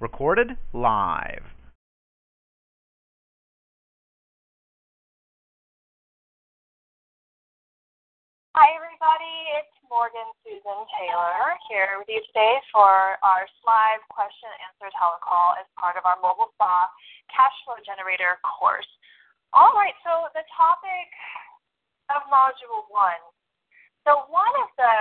Recorded live. Hi, everybody. It's Morgan Susan Taylor here with you today for our live question and answer telecall as part of our Mobile Spa Cash Flow Generator course. All right, so the topic of Module 1. So, one of the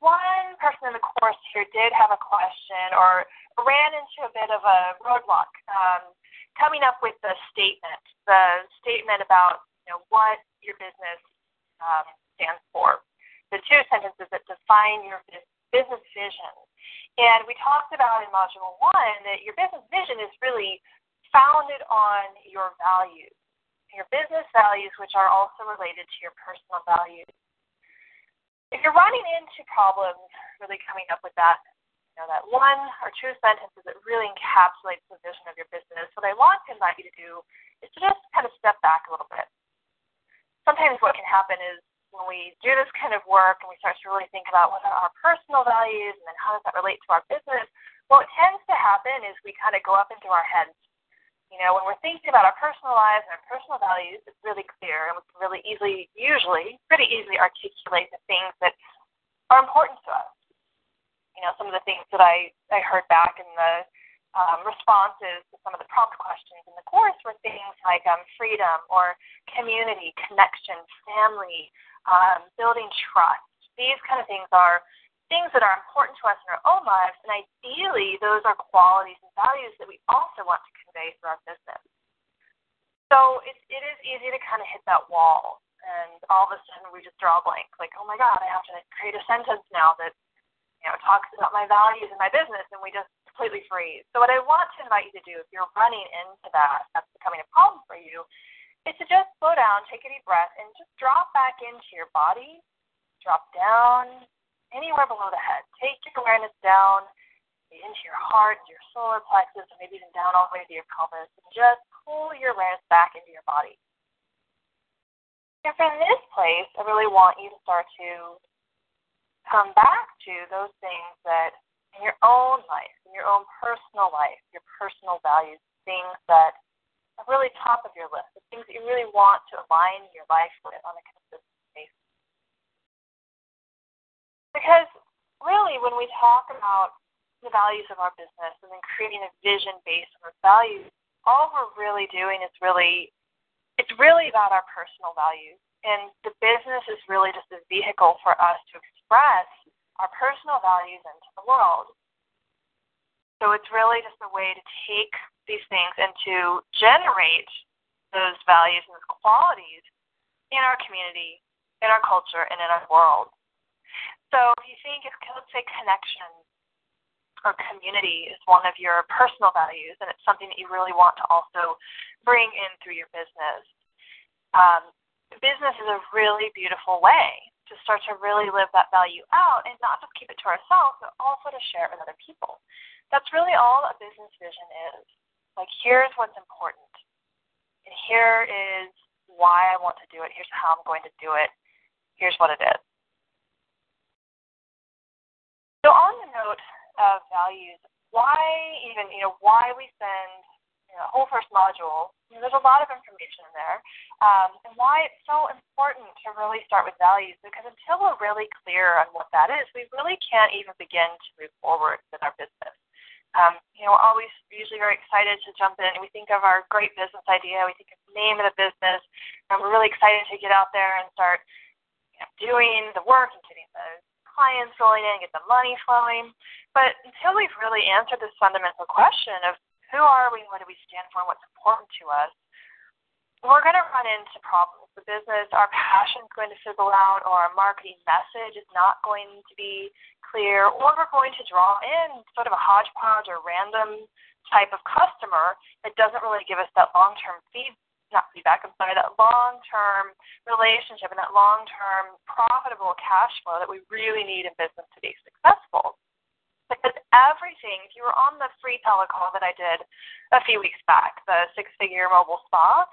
one person in the course here did have a question or ran into a bit of a roadblock um, coming up with the statement, the statement about you know what your business um, stands for. The two sentences that define your business vision. And we talked about in Module 1 that your business vision is really founded on your values, your business values, which are also related to your personal values. If you're running into problems really coming up with that, you know, that one or two sentences that really encapsulates the vision of your business, what I want to invite you to do is to just kind of step back a little bit. Sometimes what can happen is when we do this kind of work and we start to really think about what are our personal values and then how does that relate to our business, what tends to happen is we kind of go up into our heads. You know, when we're thinking about our personal lives and our personal values, it's really clear and we can really easily, usually, pretty easily articulate the things that are important to us. You know, some of the things that I, I heard back in the um, responses to some of the prompt questions in the course were things like um, freedom or community, connection, family, um, building trust. These kind of things are things that are important to us in our own lives, and ideally, those are qualities and values that we also want to convey through our business. So it, it is easy to kind of hit that wall, and all of a sudden we just draw a blank, like, oh my God, I have to create a sentence now that you know talks about my values and my business, and we just completely freeze. So what I want to invite you to do, if you're running into that, that's becoming a problem for you, is to just slow down, take a deep breath, and just drop back into your body. Drop down anywhere below the head. Take your awareness down into your heart, your solar plexus, or maybe even down all the way to your pelvis. And just pull your awareness back into your body. And from this place, I really want you to start to come back to those things that in your own life, in your own personal life, your personal values, things that are really top of your list, the things that you really want to align your life with on a consistent basis. Because really, when we talk about the values of our business and then creating a vision based on those values, all we're really doing is really, it's really about our personal values. And the business is really just a vehicle for us to express our personal values into the world. So it's really just a way to take these things and to generate those values and those qualities in our community, in our culture, and in our world. So if you think if let's say connection or community is one of your personal values and it's something that you really want to also bring in through your business, um, business is a really beautiful way to start to really live that value out and not just keep it to ourselves, but also to share it with other people. That's really all a business vision is. Like, here's what's important. And here is why I want to do it. Here's how I'm going to do it. Here's what it is. So, on the note of values, why even, you know, why we send you know, whole first module, you know, there's a lot of information in there, um, and why it's so important to really start with values, because until we're really clear on what that is, we really can't even begin to move forward with our business um, you know, we're always usually very excited to jump in. We think of our great business idea, we think of the name of the business, and we're really excited to get out there and start you know, doing the work and getting the clients rolling in, get the money flowing. But until we've really answered this fundamental question of who are we, what do we stand for, and what's important to us, we're going to run into problems. The business, our passion is going to fizzle out, or our marketing message is not going to be clear, or we're going to draw in sort of a hodgepodge or random type of customer that doesn't really give us that long term feed not feedback, I'm sorry, that long term relationship and that long term profitable cash flow that we really need in business to be successful. Because everything, if you were on the free telecall that I did a few weeks back, the six figure mobile spa,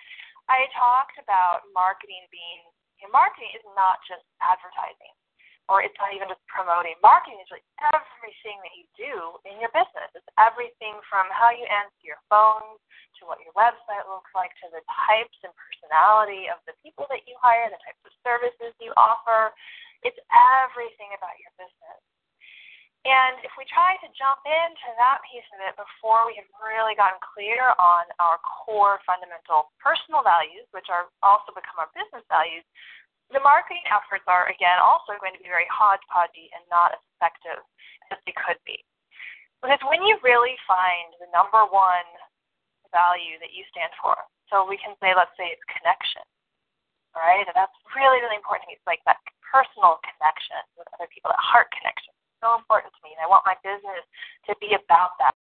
I talked about marketing being, marketing is not just advertising. Or it's not even just promoting. Marketing is really everything that you do in your business. It's everything from how you answer your phones to what your website looks like to the types and personality of the people that you hire, the types of services you offer. It's everything about your business. And if we try to jump into that piece of it before we have really gotten clear on our core fundamental personal values, which are also become our business values, the marketing efforts are, again, also going to be very hodgepodgey and not as effective as they could be. Because when you really find the number one value that you stand for, so we can say, let's say it's connection, right? And that's really, really important to me. It's like that personal connection with other people, that heart connection. so important to me. And I want my business to be about that.